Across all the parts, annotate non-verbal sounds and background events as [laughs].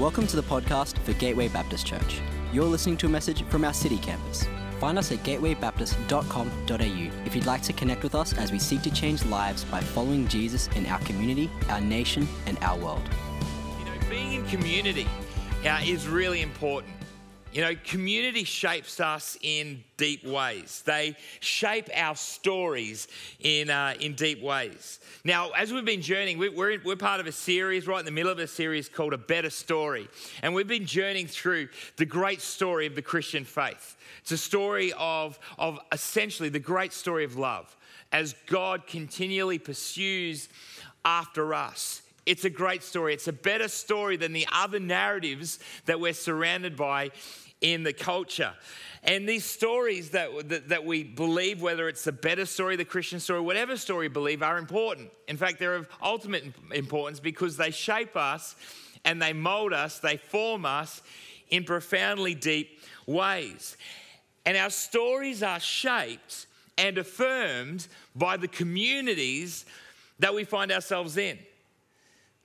Welcome to the podcast for Gateway Baptist Church. You're listening to a message from our city campus. Find us at gatewaybaptist.com.au if you'd like to connect with us as we seek to change lives by following Jesus in our community, our nation, and our world. You know, being in community uh, is really important. You know, community shapes us in deep ways. They shape our stories in, uh, in deep ways. Now, as we've been journeying, we're, we're part of a series, right in the middle of a series called A Better Story. And we've been journeying through the great story of the Christian faith. It's a story of, of essentially the great story of love as God continually pursues after us it's a great story. It's a better story than the other narratives that we're surrounded by in the culture. And these stories that, that, that, we believe, whether it's the better story, the Christian story, whatever story we believe, are important. In fact, they're of ultimate importance because they shape us and they mold us, they form us in profoundly deep ways. And our stories are shaped and affirmed by the communities that we find ourselves in.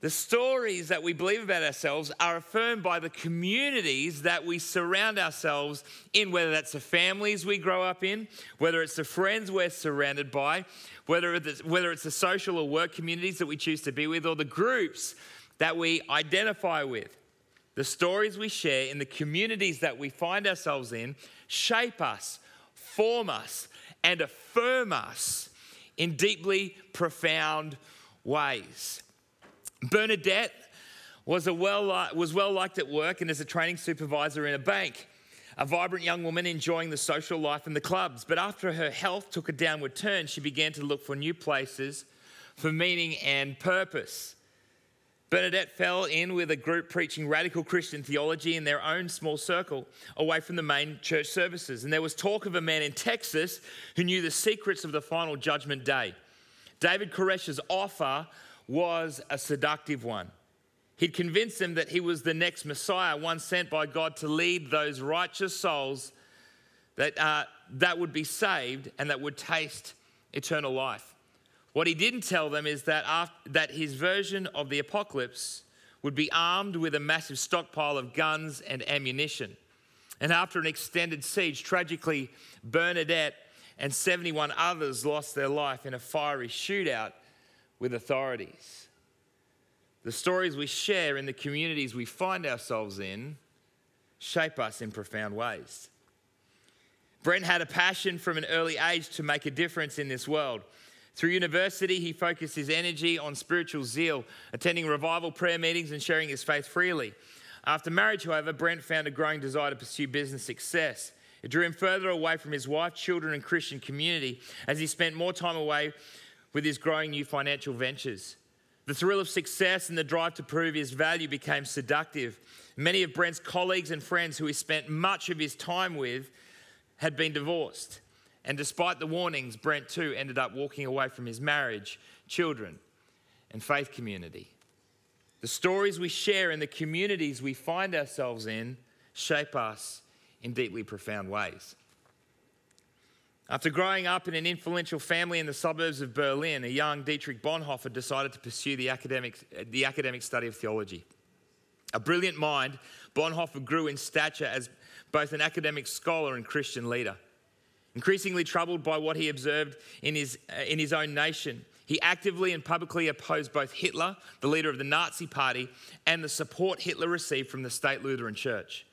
The stories that we believe about ourselves are affirmed by the communities that we surround ourselves in, whether that's the families we grow up in, whether it's the friends we're surrounded by, whether it's, whether it's the social or work communities that we choose to be with, or the groups that we identify with. The stories we share in the communities that we find ourselves in shape us, form us, and affirm us in deeply profound ways. Bernadette was, a well, was well liked at work and as a training supervisor in a bank. A vibrant young woman enjoying the social life and the clubs. But after her health took a downward turn, she began to look for new places for meaning and purpose. Bernadette fell in with a group preaching radical Christian theology in their own small circle, away from the main church services. And there was talk of a man in Texas who knew the secrets of the final judgment day. David Koresh's offer was a seductive one. He'd convinced them that he was the next Messiah, one sent by God to lead those righteous souls that, uh, that would be saved and that would taste eternal life. What he didn't tell them is that, after, that his version of the apocalypse would be armed with a massive stockpile of guns and ammunition. And after an extended siege, tragically, Bernadette and 71 others lost their life in a fiery shootout with authorities. The stories we share in the communities we find ourselves in shape us in profound ways. Brent had a passion from an early age to make a difference in this world. Through university, he focused his energy on spiritual zeal, attending revival prayer meetings and sharing his faith freely. After marriage, however, Brent found a growing desire to pursue business success. It drew him further away from his wife, children, and Christian community as he spent more time away with his growing new financial ventures. The thrill of success and the drive to prove his value became seductive. Many of Brent's colleagues and friends who he spent much of his time with had been divorced. And despite the warnings, Brent too ended up walking away from his marriage, children, and faith community. The stories we share and the communities we find ourselves in shape us in deeply profound ways. After growing up in an influential family in the suburbs of Berlin, a young Dietrich Bonhoeffer decided to pursue the academic, the academic study of theology. A brilliant mind, Bonhoeffer grew in stature as both an academic scholar and Christian leader. Increasingly troubled by what he observed in his, uh, in his own nation, he actively and publicly opposed both Hitler, the leader of the Nazi Party, and the support Hitler received from the state Lutheran Church.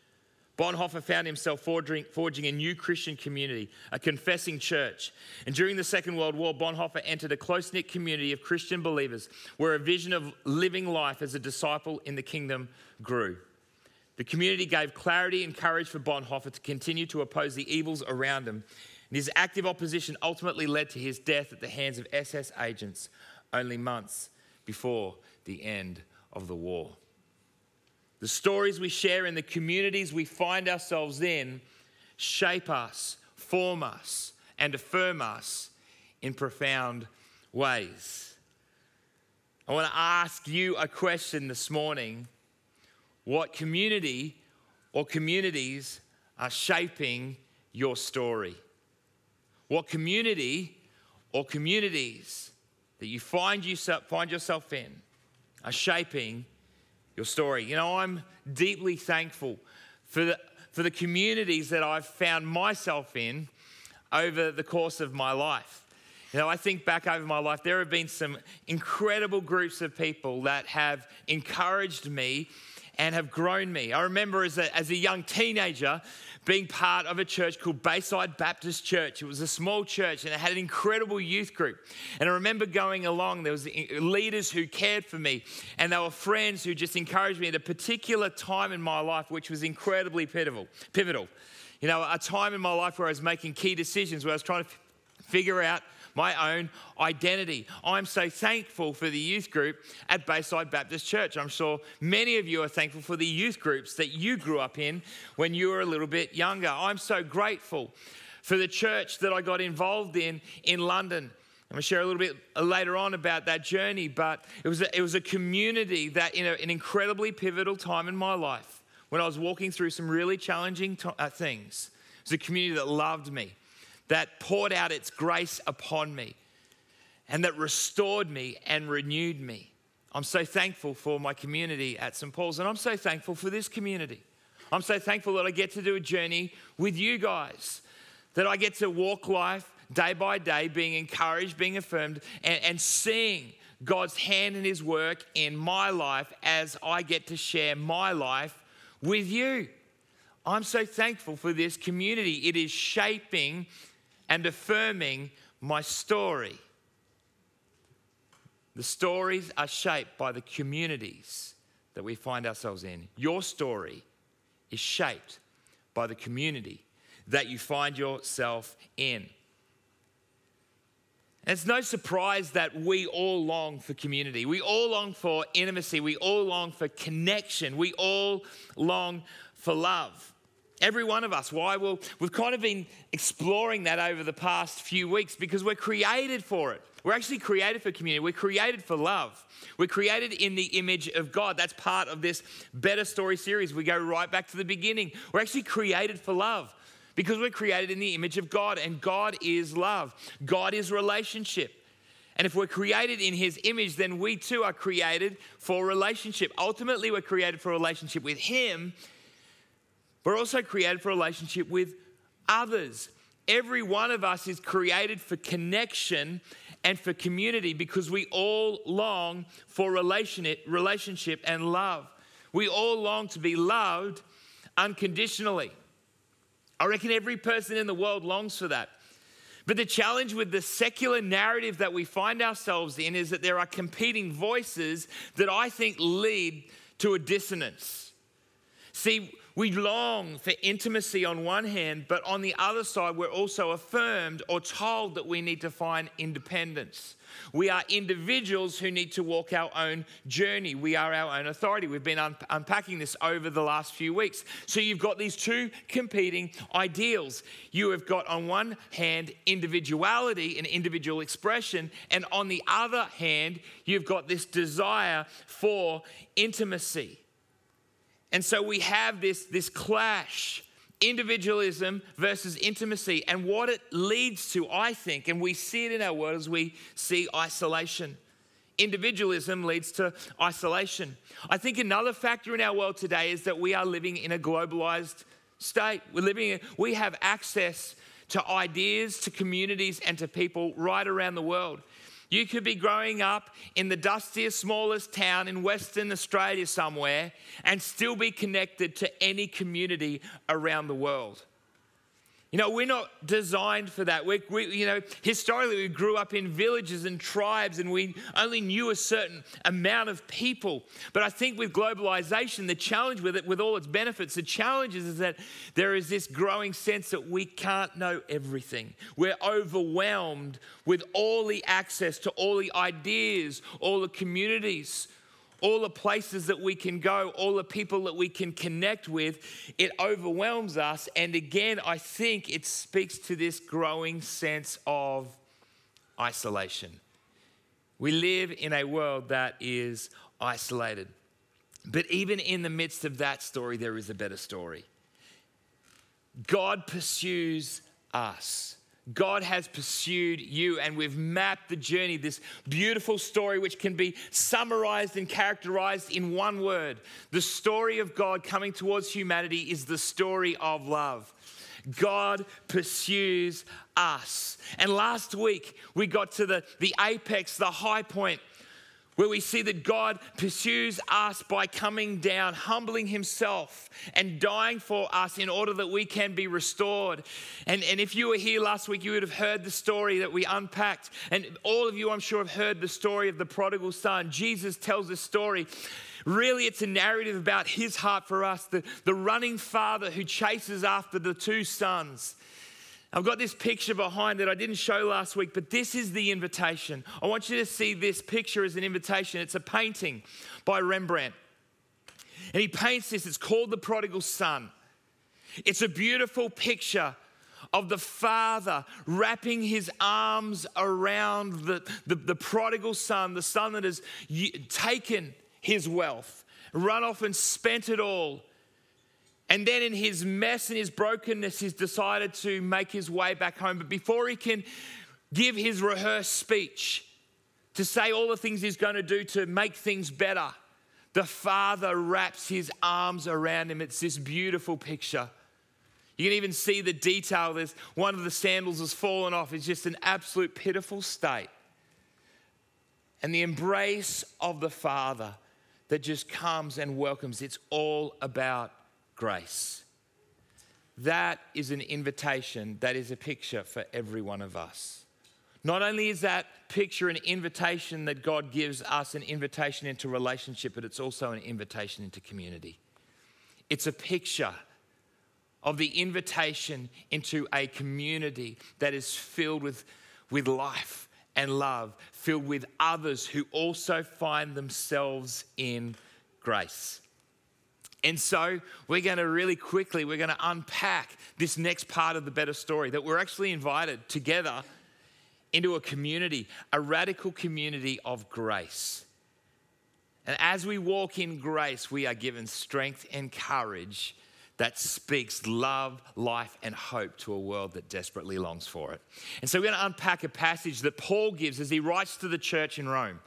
Bonhoeffer found himself forging, a new Christian community, a confessing church. And during the Second World War, Bonhoeffer entered a close knit community of Christian believers where a vision of living life as a disciple in the kingdom grew. The community gave clarity and courage for Bonhoeffer to continue to oppose the evils around him. And his active opposition ultimately led to his death at the hands of SS agents only months before the end of the war. The stories we share in the communities we find ourselves in shape us, form us, and affirm us in profound ways. I want to ask you a question this morning. What community or communities are shaping your story? What community or communities that you find yourself, find yourself in are shaping your story. You know, I'm deeply thankful for the, for the communities that I've found myself in over the course of my life. You know, I think back over my life, there have been some incredible groups of people that have encouraged me and have grown me. I remember as a, as a young teenager being part of a church called Bayside Baptist Church. It was a small church and it had an incredible youth group. And I remember going along, there was leaders who cared for me and there were friends who just encouraged me at a particular time in my life, which was incredibly pivotal. pivotal. You know, a time in my life where I was making key decisions, where I was trying to f- figure out my own identity. I'm so thankful for the youth group at Bayside Baptist Church. I'm sure many of you are thankful for the youth groups that you grew up in when you were a little bit younger. I'm so grateful for the church that I got involved in in London. I'm going to share a little bit later on about that journey, but it was a, it was a community that, in a, an incredibly pivotal time in my life, when I was walking through some really challenging to, uh, things, it was a community that loved me that poured out its grace upon me and that restored me and renewed me. I'm so thankful for my community at St. Paul's, and I'm so thankful for this community. I'm so thankful that I get to do a journey with you guys, that I get to walk life day by day, being encouraged, being affirmed, and, and seeing God's hand in His work in my life as I get to share my life with you. I'm so thankful for this community. It is shaping and affirming my story. The stories are shaped by the communities that we find ourselves in. Your story is shaped by the community that you find yourself in. And it's no surprise that we all long for community. We all long for intimacy. We all long for connection. We all long for love. Every one of us. Why? Well, we've kind of been exploring that over the past few weeks because we're created for it. We're actually created for community. We're created for love. We're created in the image of God. That's part of this Better Story series. We go right back to the beginning. We're actually created for love because we're created in the image of God, and God is love. God is relationship. And if we're created in his image, then we too are created for relationship. Ultimately, we're created for relationship with him we're also created for relationship with others. Every one of us is created for connection and for community because we all long for relationship and love. We all long to be loved unconditionally. I reckon every person in the world longs for that. But the challenge with the secular narrative that we find ourselves in is that there are competing voices that I think lead to a dissonance. See, we long for intimacy on one hand, but on the other side, we're also affirmed or told that we need to find independence. We are individuals who need to walk our own journey. We are our own authority. We've been un- unpacking this over the last few weeks. So you've got these two competing ideals. You have got, on one hand, individuality and individual expression, and on the other hand, you've got this desire for intimacy. And so we have this, this clash individualism versus intimacy. And what it leads to, I think, and we see it in our world as we see isolation. Individualism leads to isolation. I think another factor in our world today is that we are living in a globalized state. We're living, we have access to ideas, to communities, and to people right around the world. You could be growing up in the dustiest, smallest town in Western Australia somewhere and still be connected to any community around the world. You know, we're not designed for that. We, we, you know, historically, we grew up in villages and tribes and we only knew a certain amount of people. But I think with globalization, the challenge with it, with all its benefits, the challenge is, is that there is this growing sense that we can't know everything. We're overwhelmed with all the access to all the ideas, all the communities, all the places that we can go, all the people that we can connect with, it overwhelms us. And again, I think it speaks to this growing sense of isolation. We live in a world that is isolated. But even in the midst of that story, there is a better story. God pursues us. God has pursued you, and we've mapped the journey, this beautiful story, which can be summarized and characterized in one word. The story of God coming towards humanity is the story of love. God pursues us. And last week, we got to the, the apex, the high point where we see that God pursues us by coming down, humbling himself, and dying for us in order that we can be restored. And, and if you were here last week, you would have heard the story that we unpacked. And all of you, I'm sure, have heard the story of the prodigal son. Jesus tells this story. Really, it's a narrative about his heart for us, the, the running father who chases after the two sons. I've got this picture behind that I didn't show last week, but this is the invitation. I want you to see this picture as an invitation. It's a painting by Rembrandt. And he paints this, it's called The Prodigal Son. It's a beautiful picture of the father wrapping his arms around the, the, the, prodigal son, the son that has taken his wealth, run off and spent it all, and then in his mess and his brokenness, he's decided to make his way back home. But before he can give his rehearsed speech to say all the things he's going to do to make things better, the father wraps his arms around him. It's this beautiful picture. You can even see the detail. There's one of the sandals has fallen off. It's just an absolute pitiful state. And the embrace of the Father that just comes and welcomes. It's all about grace. That is an invitation, that is a picture for every one of us. Not only is that picture an invitation that God gives us, an invitation into relationship, but it's also an invitation into community. It's a picture of the invitation into a community that is filled with, with life and love, filled with others who also find themselves in grace. And so we're going to really quickly, we're going to unpack this next part of the better story that we're actually invited together into a community, a radical community of grace. And as we walk in grace, we are given strength and courage that speaks love, life, and hope to a world that desperately longs for it. And so we're going to unpack a passage that Paul gives as he writes to the church in Rome.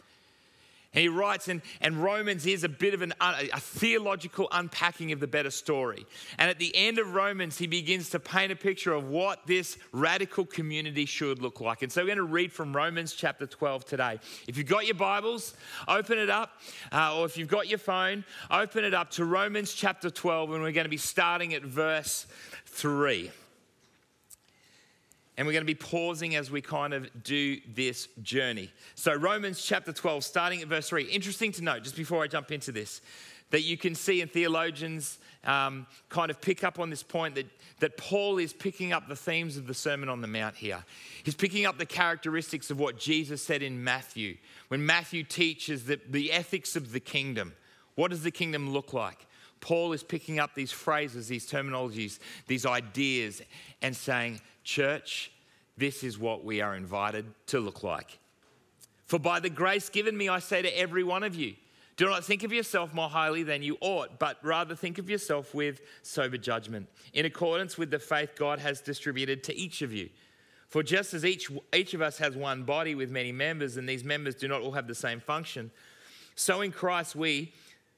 And he writes, and, and Romans is a bit of an, a theological unpacking of the better story. And at the end of Romans, he begins to paint a picture of what this radical community should look like. And so we're going to read from Romans chapter 12 today. If you've got your Bibles, open it up. Uh, or if you've got your phone, open it up to Romans chapter 12, and we're going to be starting at verse 3. And we're going to be pausing as we kind of do this journey. So, Romans chapter 12, starting at verse 3. Interesting to note, just before I jump into this, that you can see in theologians um, kind of pick up on this point that, that Paul is picking up the themes of the Sermon on the Mount here. He's picking up the characteristics of what Jesus said in Matthew. When Matthew teaches that the ethics of the kingdom, what does the kingdom look like? Paul is picking up these phrases, these terminologies, these ideas, and saying, Church, this is what we are invited to look like. For by the grace given me, I say to every one of you, do not think of yourself more highly than you ought, but rather think of yourself with sober judgment, in accordance with the faith God has distributed to each of you. For just as each, each of us has one body with many members, and these members do not all have the same function, so in Christ we,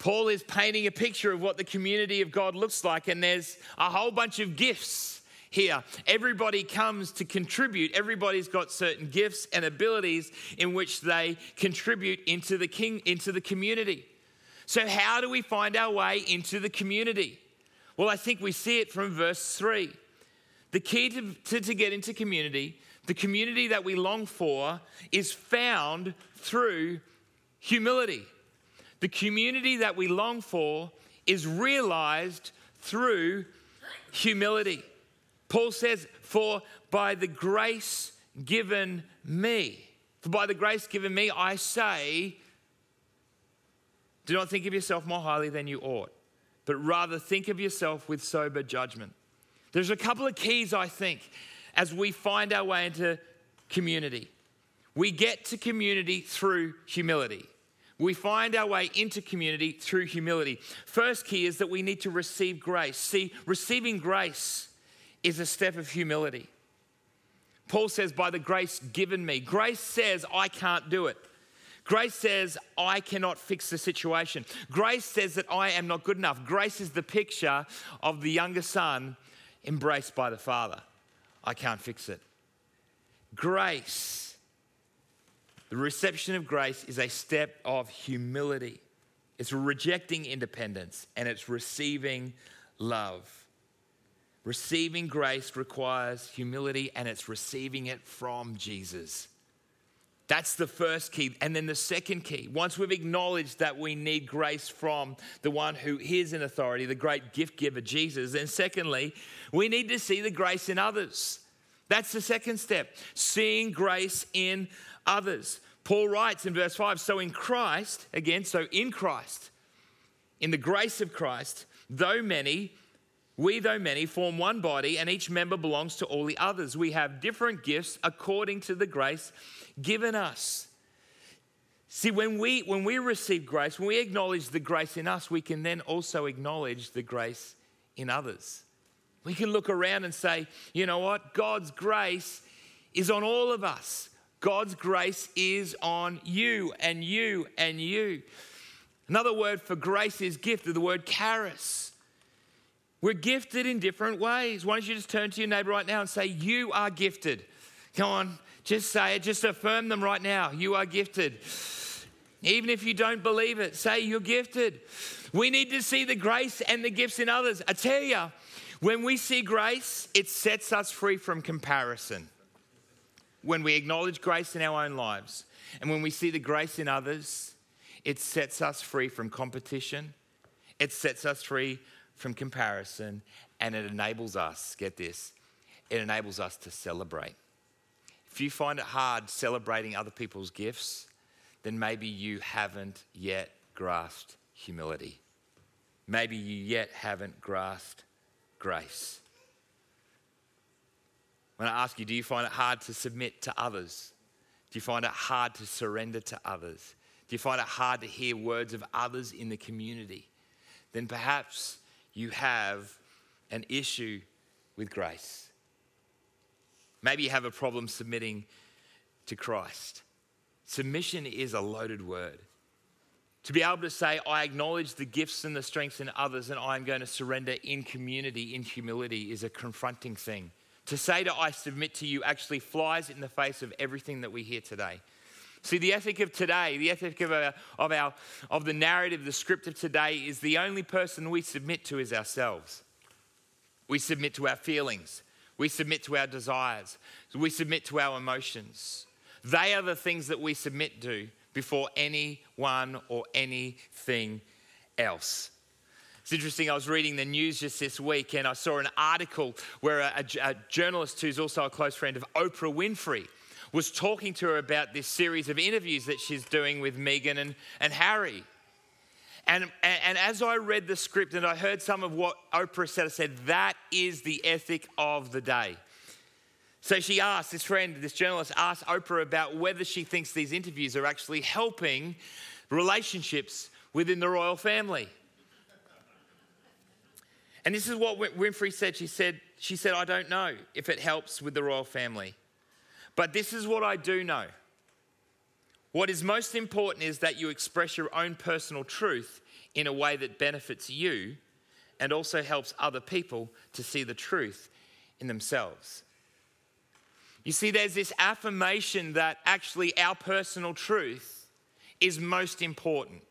Paul is painting a picture of what the community of God looks like, and there's a whole bunch of gifts here. Everybody comes to contribute. Everybody's got certain gifts and abilities in which they contribute into the king into the community. So how do we find our way into the community? Well, I think we see it from verse 3. The key to, to, to get into community, the community that we long for, is found through humility. The community that we long for is realized through humility. Paul says, For by the grace given me. For by the grace given me, I say, do not think of yourself more highly than you ought, but rather think of yourself with sober judgment. There's a couple of keys, I think, as we find our way into community. We get to community through humility. We find our way into community through humility. First key is that we need to receive grace. See, receiving grace is a step of humility. Paul says, by the grace given me. Grace says, I can't do it. Grace says, I cannot fix the situation. Grace says that I am not good enough. Grace is the picture of the younger son embraced by the father. I can't fix it. Grace, the reception of grace is a step of humility. It's rejecting independence and it's receiving love. Receiving grace requires humility and it's receiving it from Jesus. That's the first key. And then the second key, once we've acknowledged that we need grace from the one who is in authority, the great gift giver, Jesus, then secondly, we need to see the grace in others. That's the second step, seeing grace in others. Paul writes in verse 5 So in Christ, again, so in Christ, in the grace of Christ, though many, we, though many, form one body, and each member belongs to all the others. We have different gifts according to the grace given us. See, when we, when we receive grace, when we acknowledge the grace in us, we can then also acknowledge the grace in others. We can look around and say, you know what? God's grace is on all of us. God's grace is on you and you and you. Another word for grace is gift, the word charis. We're gifted in different ways. Why don't you just turn to your neighbor right now and say, You are gifted? Come on, just say it, just affirm them right now. You are gifted. Even if you don't believe it, say you're gifted. We need to see the grace and the gifts in others. I tell you, when we see grace, it sets us free from comparison. When we acknowledge grace in our own lives, and when we see the grace in others, it sets us free from competition, it sets us free from comparison, and it enables us, get this, it enables us to celebrate. If you find it hard celebrating other people's gifts, then maybe you haven't yet grasped humility. Maybe you yet haven't grasped grace. When I ask you, do you find it hard to submit to others? Do you find it hard to surrender to others? Do you find it hard to hear words of others in the community? Then perhaps you have an issue with grace. Maybe you have a problem submitting to Christ. Submission is a loaded word. To be able to say, I acknowledge the gifts and the strengths in others and I'm going to surrender in community, in humility, is a confronting thing. To say to I submit to you actually flies in the face of everything that we hear today. See, the ethic of today, the ethic of, our, of, our, of the narrative, the script of today is the only person we submit to is ourselves. We submit to our feelings. We submit to our desires. We submit to our emotions. They are the things that we submit to before anyone or anything else. It's interesting, I was reading the news just this week and I saw an article where a, a, a journalist who's also a close friend of Oprah Winfrey was talking to her about this series of interviews that she's doing with Meghan and, and Harry. And, and, as I read the script and I heard some of what Oprah said, I said, that is the ethic of the day. So she asked, this friend, this journalist asked Oprah about whether she thinks these interviews are actually helping relationships within the royal family. And this is what Winfrey said. She said, she said, I don't know if it helps with the royal family. But this is what I do know. What is most important is that you express your own personal truth in a way that benefits you and also helps other people to see the truth in themselves. You see, there's this affirmation that actually our personal truth is most important.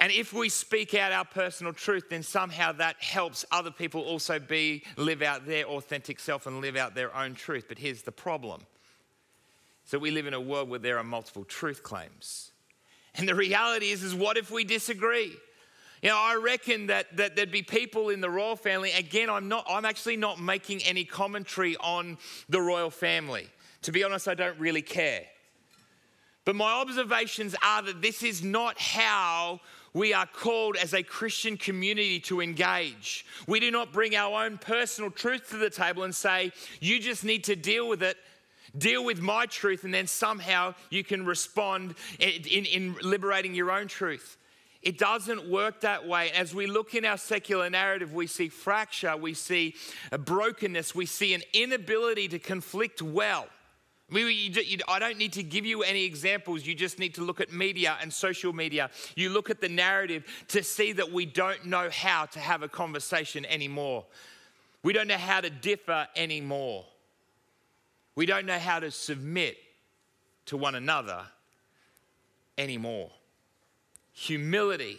And if we speak out our personal truth, then somehow that helps other people also be live out their authentic self and live out their own truth. But here's the problem so we live in a world where there are multiple truth claims. And the reality is, is what if we disagree? You know, I reckon that, that there'd be people in the royal family. Again, I'm not, I'm actually not making any commentary on the royal family. To be honest, I don't really care. But my observations are that this is not how we are called as a Christian community to engage. We do not bring our own personal truth to the table and say, you just need to deal with it, deal with my truth, and then somehow you can respond in, in, in liberating your own truth. It doesn't work that way. As we look in our secular narrative, we see fracture, we see a brokenness, we see an inability to conflict well. I don't need to give you any examples. You just need to look at media and social media. You look at the narrative to see that we don't know how to have a conversation anymore. We don't know how to differ anymore. We don't know how to submit to one another anymore. Humility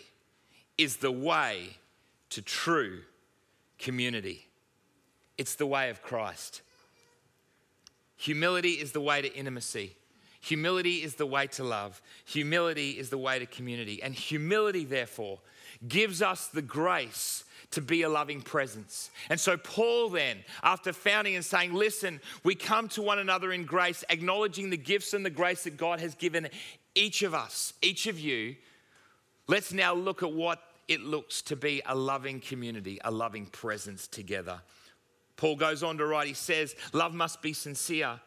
is the way to true community, it's the way of Christ. Humility is the way to intimacy. Humility is the way to love. Humility is the way to community. And humility, therefore, gives us the grace to be a loving presence. And so, Paul then, after founding and saying, Listen, we come to one another in grace, acknowledging the gifts and the grace that God has given each of us, each of you, let's now look at what it looks to be a loving community, a loving presence together. Paul goes on to write, he says, Love must be sincere.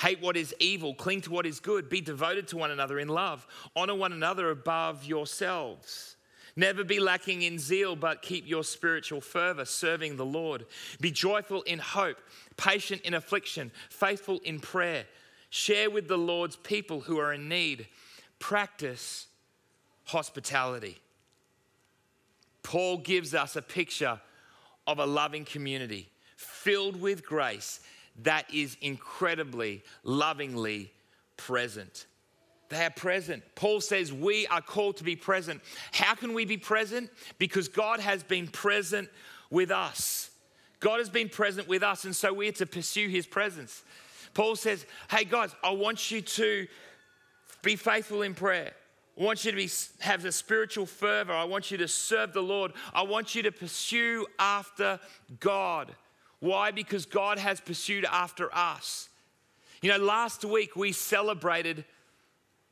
Hate what is evil, cling to what is good, be devoted to one another in love, honor one another above yourselves. Never be lacking in zeal, but keep your spiritual fervor, serving the Lord. Be joyful in hope, patient in affliction, faithful in prayer. Share with the Lord's people who are in need. Practice hospitality. Paul gives us a picture of a loving community filled with grace that is incredibly lovingly present. They are present. Paul says we are called to be present. How can we be present? Because God has been present with us. God has been present with us, and so we are to pursue his presence. Paul says, Hey, guys, I want you to be faithful in prayer. I want you to be, have a spiritual fervor. I want you to serve the Lord. I want you to pursue after God. Why? Because God has pursued after us. You know, last week we celebrated,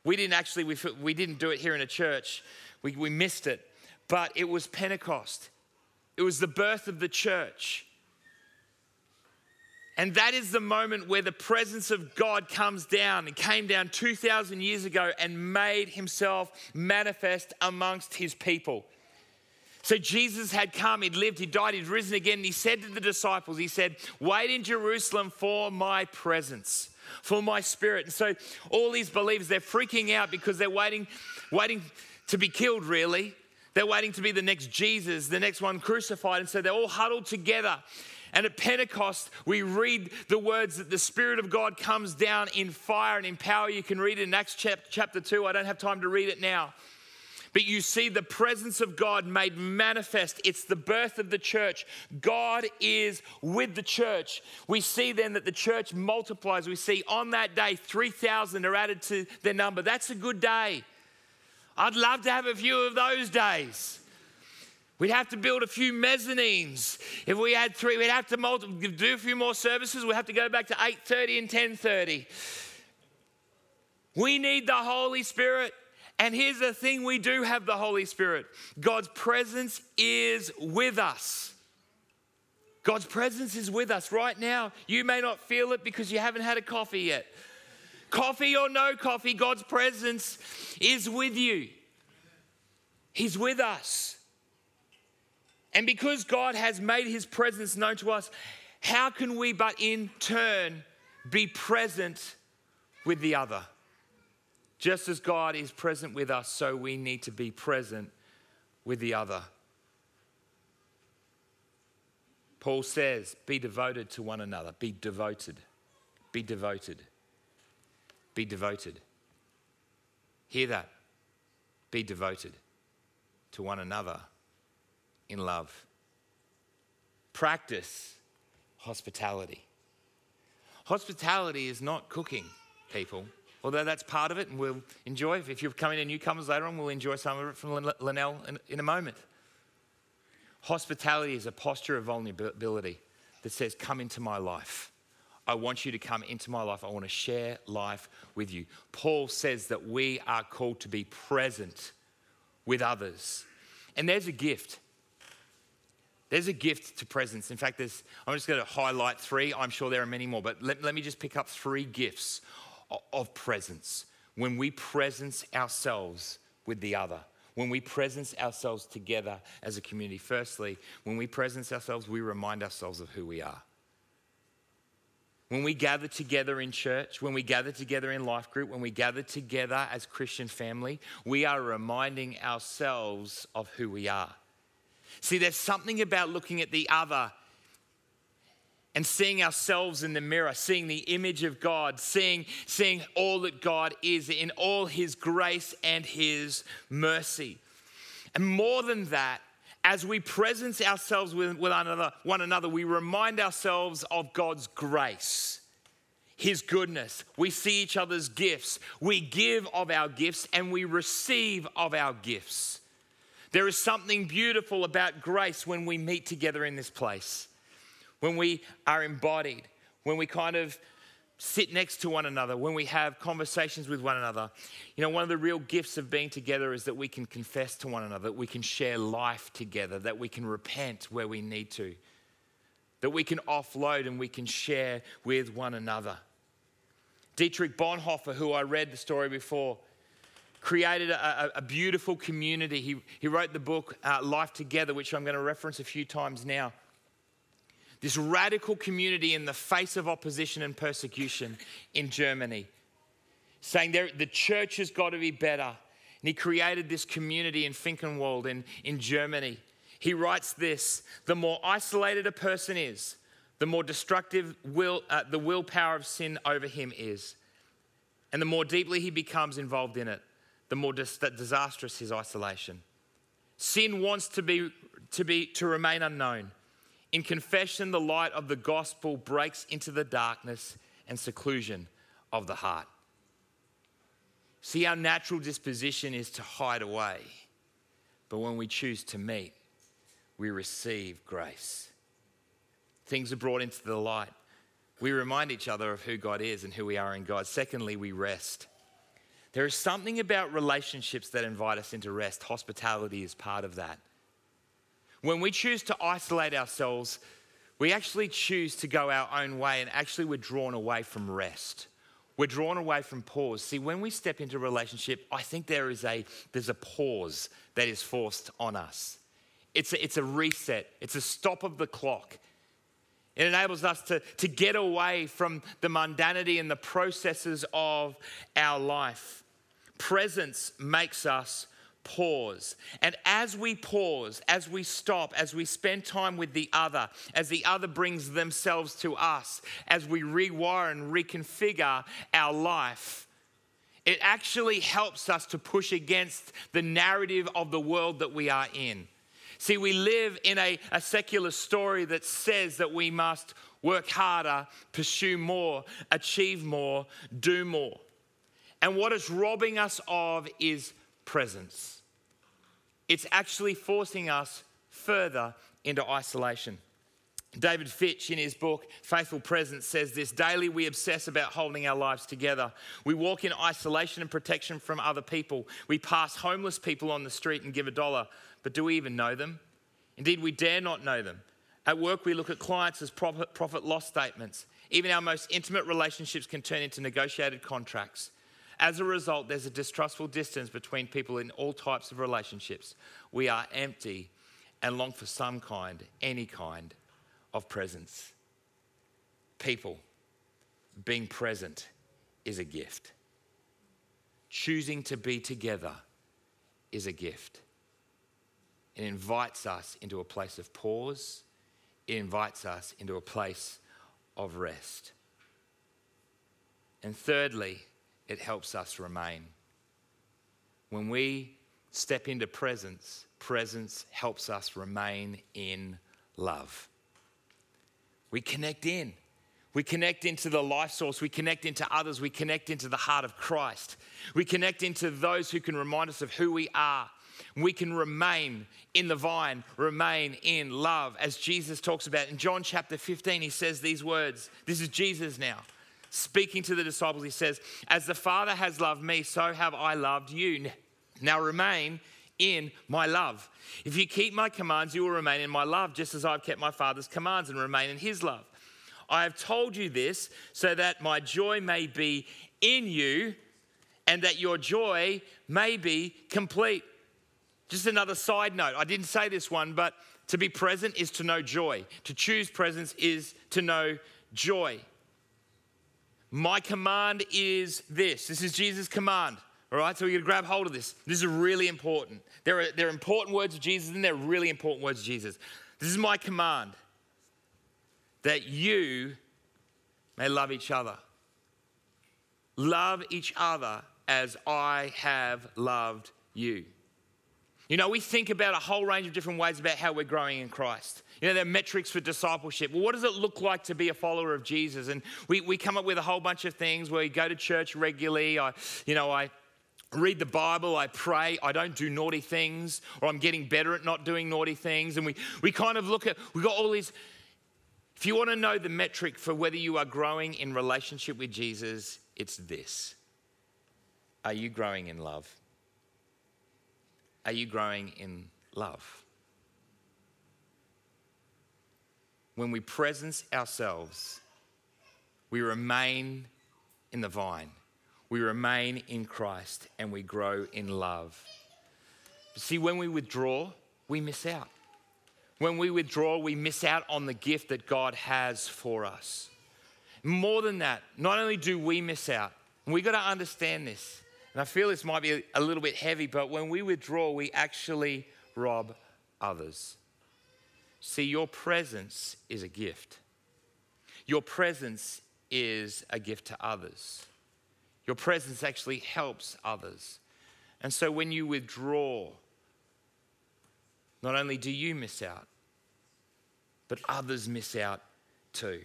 we didn't actually, we, we didn't do it here in a church, we, we missed it, but it was Pentecost. It was the birth of the church. And that is the moment where the presence of God comes down and came down 2,000 years ago and made himself manifest amongst his people. So Jesus had come, he'd lived, he died, he'd risen again, and he said to the disciples, He said, Wait in Jerusalem for my presence, for my spirit. And so all these believers, they're freaking out because they're waiting, waiting to be killed, really. They're waiting to be the next Jesus, the next one crucified. And so they're all huddled together. And at Pentecost, we read the words that the Spirit of God comes down in fire and in power. You can read it in Acts chapter 2. I don't have time to read it now. But you see the presence of God made manifest. It's the birth of the church. God is with the church. We see then that the church multiplies. We see on that day, 3,000 are added to their number. That's a good day. I'd love to have a few of those days. We'd have to build a few mezzanines. If we had three, we'd have to multi- do a few more services. We'd have to go back to 8:30 and 10:30. We need the Holy Spirit. And here's the thing we do have the Holy Spirit God's presence is with us. God's presence is with us right now. You may not feel it because you haven't had a coffee yet. Coffee or no coffee, God's presence is with you. He's with us. And because God has made his presence known to us, how can we but in turn be present with the other? Just as God is present with us, so we need to be present with the other. Paul says, be devoted to one another. Be devoted. Be devoted. Be devoted. Hear that. Be devoted to one another in love. Practice hospitality. Hospitality is not cooking, people although that's part of it, and we'll enjoy. If you're coming in newcomers later on, we'll enjoy some of it from Linnell in, in a moment. Hospitality is a posture of vulnerability that says, Come into my life. I want you to come into my life. I want to share life with you. Paul says that we are called to be present with others. And there's a gift. There's a gift to presence. In fact, I'm just going to highlight three. I'm sure there are many more, but let, let me just pick up three gifts of, presence. When we presence ourselves with the other, when we presence ourselves together as a community. Firstly, when we presence ourselves, we remind ourselves of who we are. When we gather together in church, when we gather together in life group, when we gather together as Christian family, we are reminding ourselves of who we are. See, there's something about looking at the other and seeing ourselves in the mirror, seeing the image of God, seeing, seeing all that God is in all his grace and his mercy. And more than that, as we presence ourselves with, with another, one another, we remind ourselves of God's grace, His goodness. We see each other's gifts. We give of our gifts and we receive of our gifts. There is something beautiful about grace when we meet together in this place, when we are embodied, when we kind of sit next to one another, when we have conversations with one another. You know, one of the real gifts of being together is that we can confess to one another, that we can share life together, that we can repent where we need to, that we can offload and we can share with one another. Dietrich Bonhoeffer, who I read the story before, created a, a beautiful community. He, he wrote the book uh, Life Together, which I'm going to reference a few times now this radical community in the face of opposition and persecution in Germany, saying the church has got to be better. And he created this community in Finkenwald in, in Germany. He writes this The more isolated a person is, the more destructive will, uh, the willpower of sin over him is. And the more deeply he becomes involved in it, the more dis- disastrous his isolation. Sin wants to, be, to, be, to remain unknown. In confession, the light of the gospel breaks into the darkness and seclusion of the heart. See, our natural disposition is to hide away, but when we choose to meet, we receive grace. Things are brought into the light. We remind each other of who God is and who we are in God. Secondly, we rest. There is something about relationships that invite us into rest. Hospitality is part of that. When we choose to isolate ourselves, we actually choose to go our own way and actually we're drawn away from rest. We're drawn away from pause. See, when we step into a relationship, I think there is a there's a pause that is forced on us. It's a, it's a reset, it's a stop of the clock. It enables us to, to get away from the mundanity and the processes of our life. Presence makes us pause. And as we pause, as we stop, as we spend time with the other, as the other brings themselves to us, as we rewire and reconfigure our life, it actually helps us to push against the narrative of the world that we are in. See, we live in a, a secular story that says that we must work harder, pursue more, achieve more, do more. And what it's robbing us of is presence. It's actually forcing us further into isolation. David Fitch, in his book Faithful Presence, says this Daily we obsess about holding our lives together. We walk in isolation and protection from other people. We pass homeless people on the street and give a dollar, but do we even know them? Indeed, we dare not know them. At work, we look at clients as profit, profit loss statements. Even our most intimate relationships can turn into negotiated contracts. As a result, there's a distrustful distance between people in all types of relationships. We are empty and long for some kind, any kind of presence. People, being present is a gift. Choosing to be together is a gift. It invites us into a place of pause, it invites us into a place of rest. And thirdly, it helps us remain. When we step into presence, presence helps us remain in love. We connect in. We connect into the life source. We connect into others. We connect into the heart of Christ. We connect into those who can remind us of who we are We can remain in the vine, remain in love, as Jesus talks about. In John chapter 15, he says these words. This is Jesus now speaking to the disciples. He says, As the Father has loved me, so have I loved you. Now remain in my love. If you keep my commands, you will remain in my love, just as I've kept my Father's commands and remain in his love. I have told you this so that my joy may be in you and that your joy may be complete. Just another side note. I didn't say this one, but to be present is to know joy. To choose presence is to know joy. My command is this. This is Jesus' command. All right, so we're to grab hold of this. This is really important. There are, there are important words of Jesus, and there are really important words of Jesus. This is my command that you may love each other. Love each other as I have loved you. You know, we think about a whole range of different ways about how we're growing in Christ. You know, there are metrics for discipleship. Well, what does it look like to be a follower of Jesus? And we, we come up with a whole bunch of things where we go to church regularly. I, you know, I read the Bible, I pray, I don't do naughty things, or I'm getting better at not doing naughty things. And we, we kind of look at, we've got all these. If you want to know the metric for whether you are growing in relationship with Jesus, it's this Are you growing in love? Are you growing in love? When we presence ourselves, we remain in the vine, we remain in Christ, and we grow in love. See, when we withdraw, we miss out. When we withdraw, we miss out on the gift that God has for us. More than that, not only do we miss out, and we got to understand this, and I feel this might be a little bit heavy, but when we withdraw, we actually rob others. See, your presence is a gift. Your presence is a gift to others. Your presence actually helps others. And so when you withdraw, not only do you miss out, but others miss out too.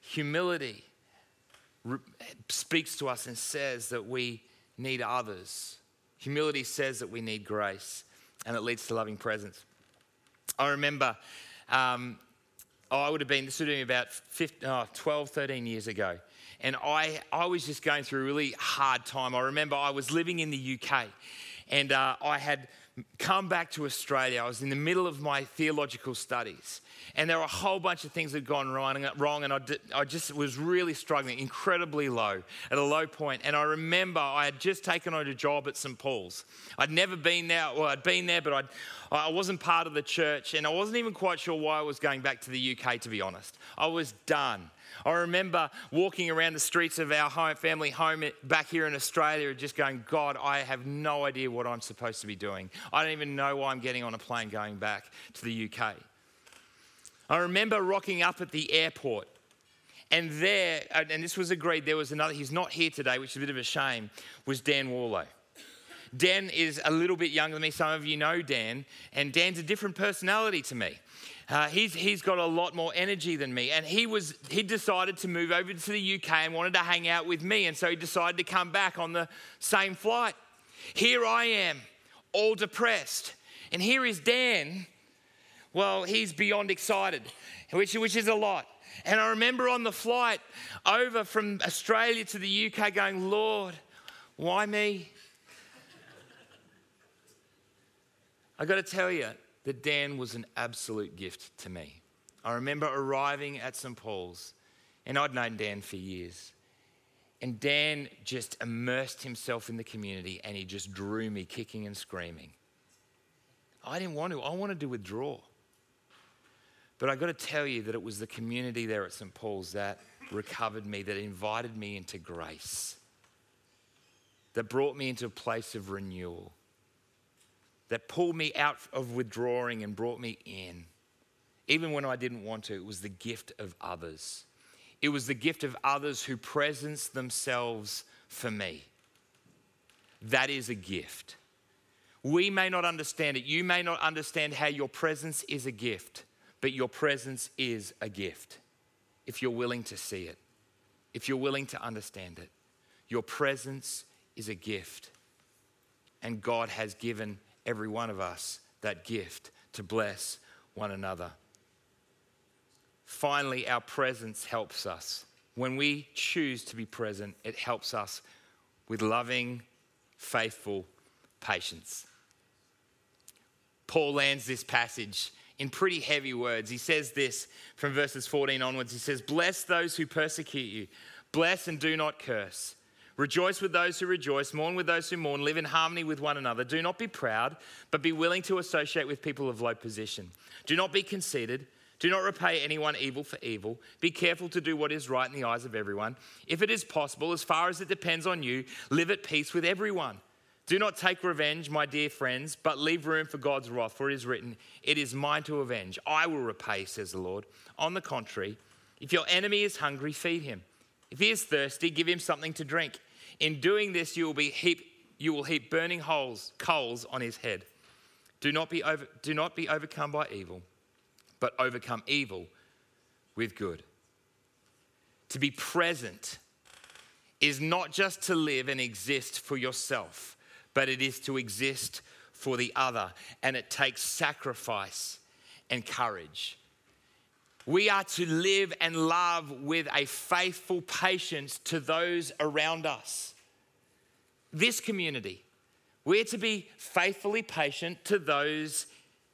Humility speaks to us and says that we need others. Humility says that we need grace, and it leads to loving presence. I remember, um, oh, I would have been, this would have been about 15, oh, 12, 13 years ago. And I, I was just going through a really hard time. I remember I was living in the UK and uh, I had come back to Australia. I was in the middle of my theological studies, and there were a whole bunch of things that had gone wrong, and I, did, I just was really struggling, incredibly low, at a low point. And I remember I had just taken on a job at St. Paul's. I'd never been there, well, I'd been there, but I'd, I wasn't part of the church, and I wasn't even quite sure why I was going back to the UK, to be honest. I was done. I remember walking around the streets of our home, family home back here in Australia, and just going, God, I have no idea what I'm supposed to be doing. I don't even know why I'm getting on a plane going back to the UK. I remember rocking up at the airport. And there, and this was agreed, there was another, he's not here today, which is a bit of a shame, was Dan Warlow. Dan is a little bit younger than me. Some of you know Dan, and Dan's a different personality to me. Uh, he's, he's got a lot more energy than me. And he, was, he decided to move over to the UK and wanted to hang out with me. And so he decided to come back on the same flight. Here I am, all depressed. And here is Dan. Well, he's beyond excited, which, which is a lot. And I remember on the flight over from Australia to the UK going, Lord, why me? I got to tell you, that Dan was an absolute gift to me. I remember arriving at St. Paul's, and I'd known Dan for years. And Dan just immersed himself in the community and he just drew me kicking and screaming. I didn't want to, I wanted to withdraw. But I got to tell you that it was the community there at St. Paul's that recovered me, that invited me into grace, that brought me into a place of renewal that pulled me out of withdrawing and brought me in. Even when I didn't want to, it was the gift of others. It was the gift of others who presence themselves for me. That is a gift. We may not understand it. You may not understand how your presence is a gift, but your presence is a gift if you're willing to see it, if you're willing to understand it. Your presence is a gift. And God has given every one of us that gift to bless one another. Finally, our presence helps us. When we choose to be present, it helps us with loving, faithful patience. Paul lands this passage in pretty heavy words. He says this from verses 14 onwards. He says, Bless those who persecute you, bless and do not curse. Rejoice with those who rejoice, mourn with those who mourn, live in harmony with one another. Do not be proud, but be willing to associate with people of low position. Do not be conceited. Do not repay anyone evil for evil. Be careful to do what is right in the eyes of everyone. If it is possible, as far as it depends on you, live at peace with everyone. Do not take revenge, my dear friends, but leave room for God's wrath, for it is written, It is mine to avenge. I will repay, says the Lord. On the contrary, if your enemy is hungry, feed him. If he is thirsty, give him something to drink. In doing this, you will, be heap, you will heap burning holes, coals on his head. Do not, be over, do not be overcome by evil but overcome evil with good. To be present is not just to live and exist for yourself, but it is to exist for the other. And it takes sacrifice and courage. We are to live and love with a faithful patience to those around us. This community, we're to be faithfully patient to those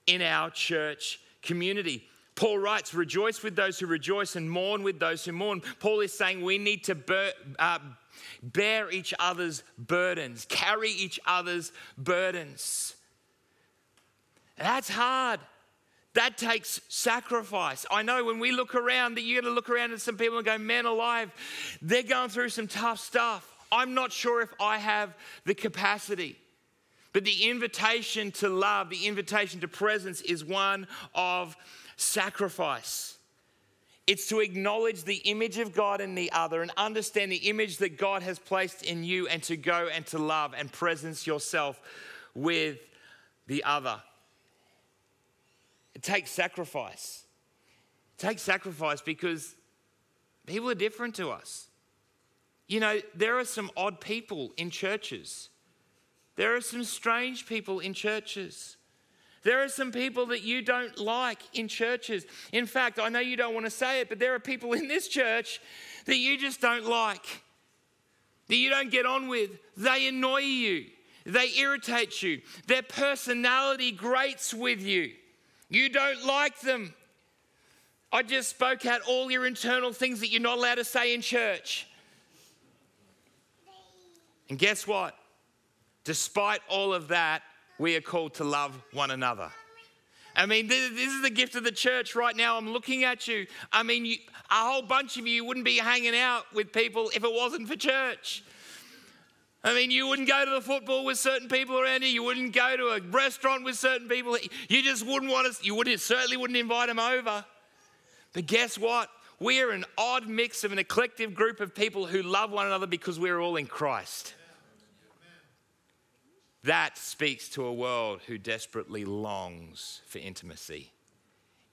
in our church community. Paul writes, Rejoice with those who rejoice and mourn with those who mourn. Paul is saying we need to bear, uh, bear each other's burdens, carry each other's burdens. That's hard. That takes sacrifice. I know when we look around that you're going to look around at some people and go, man alive, they're going through some tough stuff. I'm not sure if I have the capacity. But the invitation to love, the invitation to presence is one of sacrifice. It's to acknowledge the image of God in the other and understand the image that God has placed in you and to go and to love and presence yourself with the other. It takes sacrifice. It takes sacrifice because people are different to us. You know, there are some odd people in churches. There are some strange people in churches. There are some people that you don't like in churches. In fact, I know you don't want to say it, but there are people in this church that you just don't like, that you don't get on with. They annoy you, they irritate you, their personality grates with you. You don't like them. I just spoke out all your internal things that you're not allowed to say in church. And guess what? Despite all of that, we are called to love one another. I mean, this, is the gift of the church right now. I'm looking at you. I mean, you, a whole bunch of you wouldn't be hanging out with people if it wasn't for church. I mean, you wouldn't go to the football with certain people around you. You wouldn't go to a restaurant with certain people. You just wouldn't want to, you would certainly wouldn't invite them over. But guess what? We're an odd mix of an eclectic group of people who love one another because we're all in Christ. That speaks to a world who desperately longs for intimacy.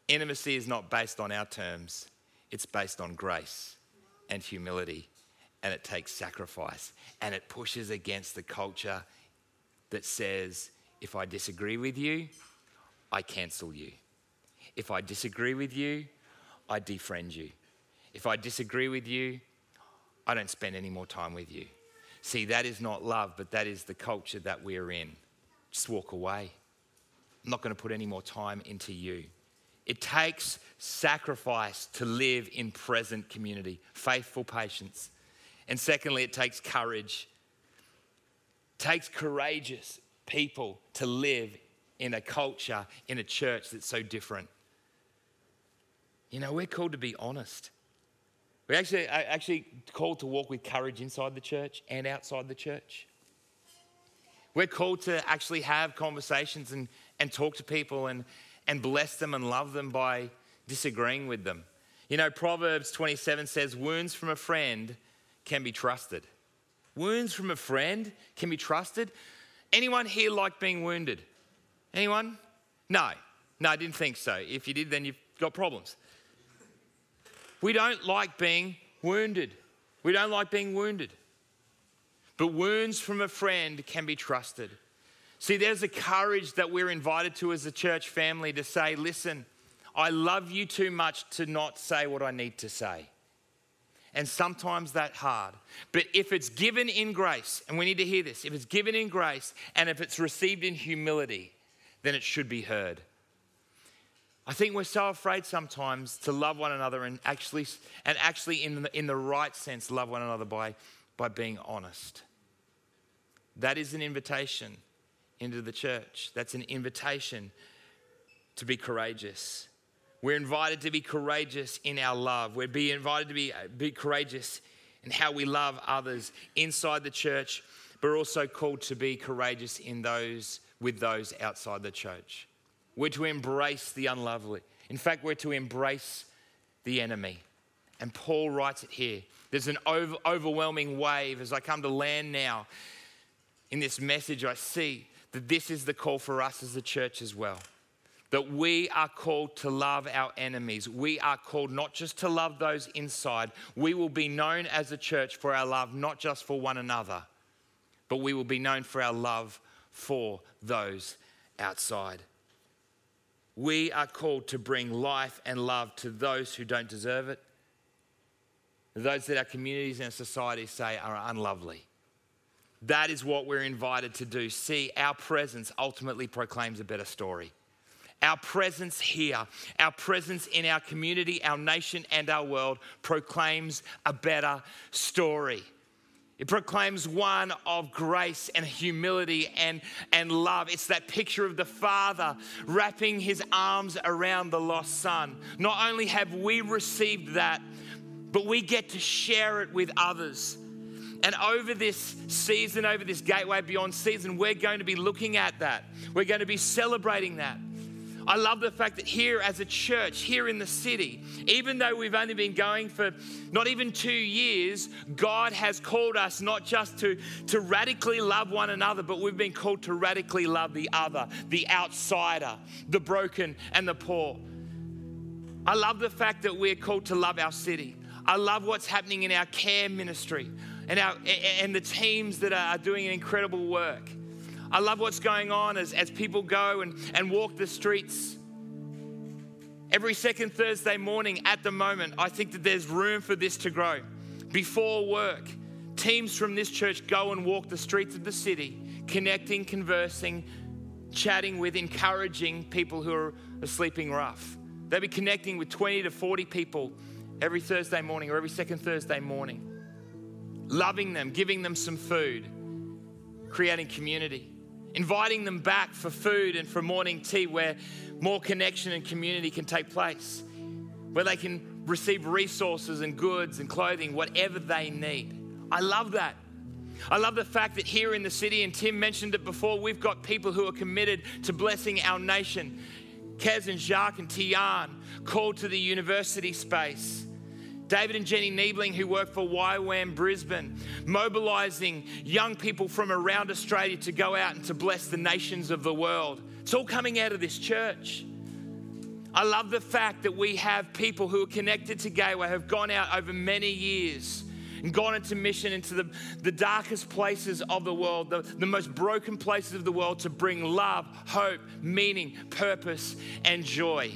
Intimacy is not based on our terms, it's based on grace and humility, and it takes sacrifice, and it pushes against the culture that says, if I disagree with you, I cancel you. If I disagree with you, I defriend you. If I disagree with you, I don't spend any more time with you. See, that is not love, but that is the culture that we're in. Just walk away. I'm not going to put any more time into you. It takes sacrifice to live in present community, faithful patience. And secondly, it takes courage. It takes courageous people to live in a culture, in a church that's so different. You know, we're called to be honest. We're actually, actually called to walk with courage inside the church and outside the church. We're called to actually have conversations and, and talk to people and, and bless them and love them by disagreeing with them. You know, Proverbs 27 says, Wounds from a friend can be trusted. Wounds from a friend can be trusted. Anyone here like being wounded? Anyone? No. No, I didn't think so. If you did, then you've got problems. We don't like being wounded. We don't like being wounded. But wounds from a friend can be trusted. See, there's a courage that we're invited to as a church family to say, listen, I love you too much to not say what I need to say. And sometimes that hard. But if it's given in grace, and we need to hear this, if it's given in grace and if it's received in humility, then it should be heard. I think we're so afraid sometimes to love one another and actually, and actually in, the, in the right sense, love one another by, by being honest. That is an invitation into the church. That's an invitation to be courageous. We're invited to be courageous in our love. We're be invited to be, uh, be courageous in how we love others inside the church, but we're also called to be courageous in those with those outside the church. We're to embrace the unlovely. In fact, we're to embrace the enemy. And Paul writes it here. There's an over, overwhelming wave as I come to land now in this message. I see that this is the call for us as a church as well that we are called to love our enemies. We are called not just to love those inside. We will be known as a church for our love, not just for one another, but we will be known for our love for those outside. We are called to bring life and love to those who don't deserve it, those that our communities and society say are unlovely. That is what we're invited to do. See, our presence ultimately proclaims a better story. Our presence here, our presence in our community, our nation, and our world proclaims a better story. It proclaims one of grace and humility and, and love. It's that picture of the Father wrapping his arms around the lost Son. Not only have we received that, but we get to share it with others. And over this season, over this Gateway Beyond season, we're going to be looking at that. We're going to be celebrating that. I love the fact that here as a church, here in the city, even though we've only been going for not even two years, God has called us not just to, to radically love one another, but we've been called to radically love the other, the outsider, the broken, and the poor. I love the fact that we're called to love our city. I love what's happening in our care ministry and, our, and the teams that are doing incredible work. I love what's going on as, as people go and, and walk the streets. Every second Thursday morning at the moment, I think that there's room for this to grow. Before work, teams from this church go and walk the streets of the city, connecting, conversing, chatting with, encouraging people who are sleeping rough. They'll be connecting with 20 to 40 people every Thursday morning or every second Thursday morning, loving them, giving them some food, creating community inviting them back for food and for morning tea where more connection and community can take place, where they can receive resources and goods and clothing, whatever they need. I love that. I love the fact that here in the city, and Tim mentioned it before, we've got people who are committed to blessing our nation. Kez and Jacques and Tian called to the university space. David and Jenny Niebling, who work for YWAM Brisbane, mobilizing young people from around Australia to go out and to bless the nations of the world. It's all coming out of this church. I love the fact that we have people who are connected to Gateway, have gone out over many years and gone into mission into the, the darkest places of the world, the, the most broken places of the world to bring love, hope, meaning, purpose, and joy.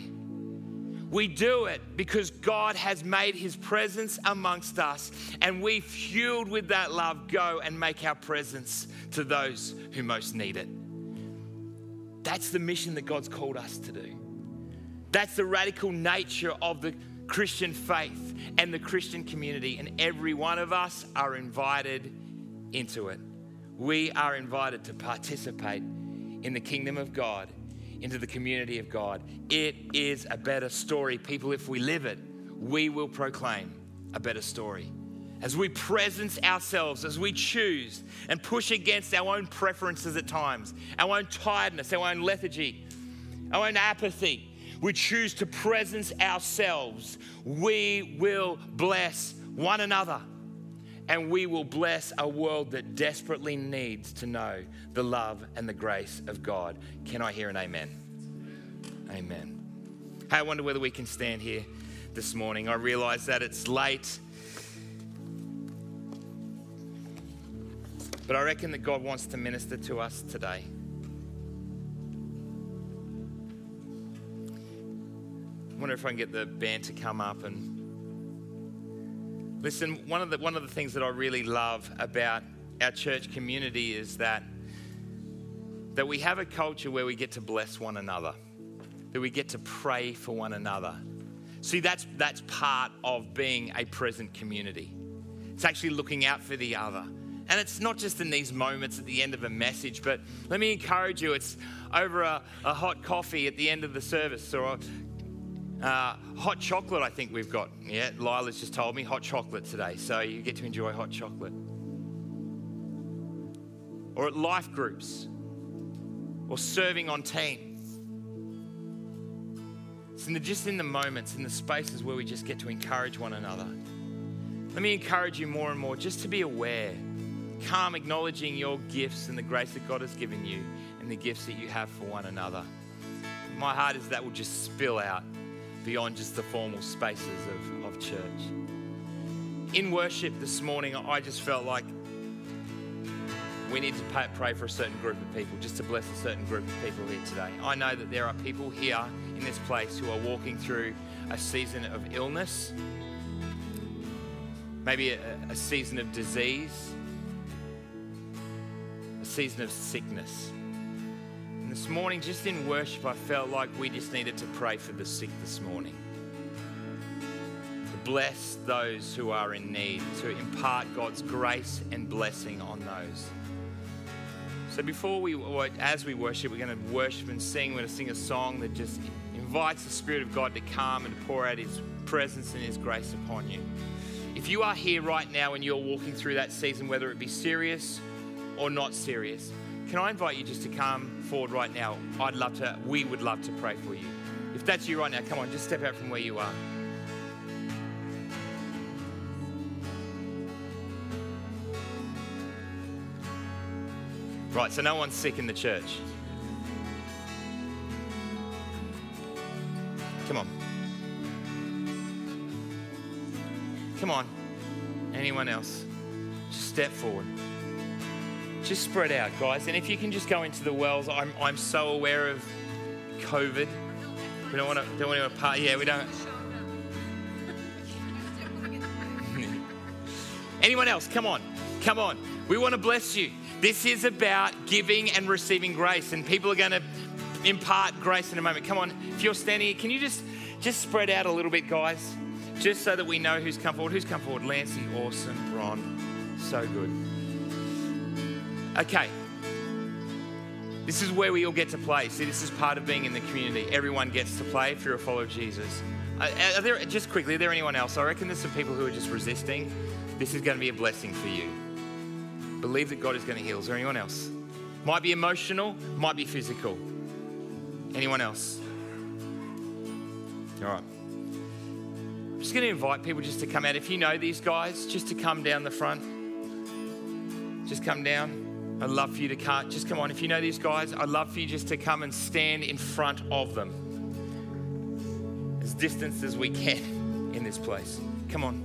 We do it because God has made his presence amongst us, and we, fueled with that love, go and make our presence to those who most need it. That's the mission that God's called us to do. That's the radical nature of the Christian faith and the Christian community, and every one of us are invited into it. We are invited to participate in the kingdom of God into the community of God. It is a better story. People, if we live it, we will proclaim a better story. As we presence ourselves, as we choose and push against our own preferences at times, our own tiredness, our own lethargy, our own apathy, we choose to presence ourselves, we will bless one another and we will bless a world that desperately needs to know the love and the grace of God. Can I hear an amen? Amen. Hey, I wonder whether we can stand here this morning. I realize that it's late. But I reckon that God wants to minister to us today. I wonder if I can get the band to come up and listen. One of the one of the things that I really love about our church community is that that we have a culture where we get to bless one another, that we get to pray for one another. See, that's that's part of being a present community. It's actually looking out for the other. And it's not just in these moments at the end of a message, but let me encourage you it's over a, a hot coffee at the end of the service or uh, hot chocolate, I think we've got. Yeah, Lila's just told me hot chocolate today, so you get to enjoy hot chocolate. Or at life groups, or serving on teams. It's in the, just in the moments, in the spaces where we just get to encourage one another. Let me encourage you more and more just to be aware calm, acknowledging your gifts and the grace that God has given you and the gifts that you have for one another. My heart is that will just spill out beyond just the formal spaces of, of church. In worship this morning, I just felt like we need to pray for a certain group of people, just to bless a certain group of people here today. I know that there are people here in this place who are walking through a season of illness, maybe a, a season of disease, a season of sickness. This morning, just in worship, I felt like we just needed to pray for the sick this morning. To bless those who are in need, to impart God's grace and blessing on those. So before we, as we worship, we're going to worship and sing. We're going to sing a song that just invites the Spirit of God to come and pour out His presence and His grace upon you. If you are here right now and you're walking through that season, whether it be serious or not serious, can I invite you just to come forward right now? I'd love to, we would love to pray for you. If that's you right now, come on, just step out from where you are. Right, so no one's sick in the church. Come on. Come on. Anyone else? Just step forward just spread out, guys. And if you can just go into the wells, I'm, I'm so aware of COVID. We don't want to don't want to part. Yeah, we don't. [laughs] Anyone else? Come on, come on. We want to bless you. This is about giving and receiving grace, and people are going to impart grace in a moment. Come on, if you're standing here, can you just just spread out a little bit, guys, just so that we know who's come forward. Who's come forward? Lancy, awesome. Ron, so good. Okay. This is where we all get to play. See, this is part of being in the community. Everyone gets to play if you're a follower of Jesus. Uh, are there, just quickly, are there anyone else? I reckon there's some people who are just resisting. This is going to be a blessing for you. Believe that God is going to heal. Is there anyone else? Might be emotional, might be physical. Anyone else? All right. I'm just going to invite people just to come out. If you know these guys, just to come down the front. Just come down. I'd love for you to come. Just come on. If you know these guys, I'd love for you just to come and stand in front of them. As distant as we can in this place. Come on.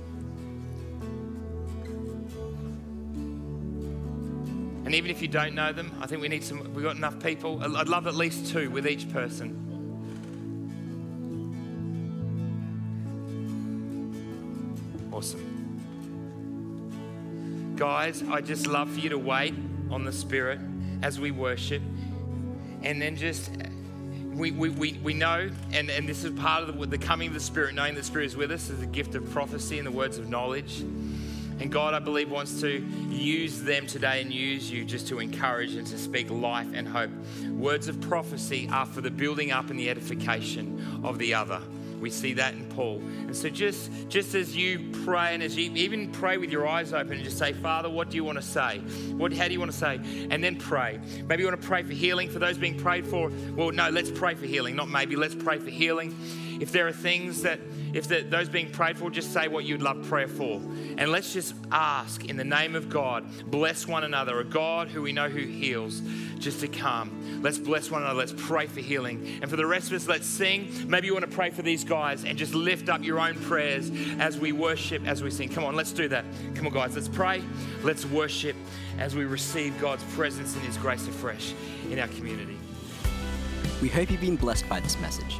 And even if you don't know them, I think we need some, we've got enough people. I'd love at least two with each person. Awesome. Guys, I just love for you to wait on the Spirit as we worship. And then just, we, we, we, we know, and, and this is part of the, the coming of the Spirit, knowing the Spirit is with us, is a gift of prophecy and the words of knowledge. And God, I believe, wants to use them today and use you just to encourage and to speak life and hope. Words of prophecy are for the building up and the edification of the other. We see that in Paul. And so just, just as you pray and as you even pray with your eyes open and just say, Father, what do you want to say? What, how do you want to say? And then pray. Maybe you want to pray for healing for those being prayed for. Well, no, let's pray for healing. Not maybe, let's pray for healing. If there are things that if the, those being prayed for, just say what you'd love prayer for. And let's just ask in the name of God, bless one another, a God who we know who heals, just to come. Let's bless one another. Let's pray for healing. And for the rest of us, let's sing. Maybe you want to pray for these guys and just lift up your own prayers as we worship, as we sing. Come on, let's do that. Come on, guys, let's pray. Let's worship as we receive God's presence and His grace afresh in our community. We hope you've been blessed by this message.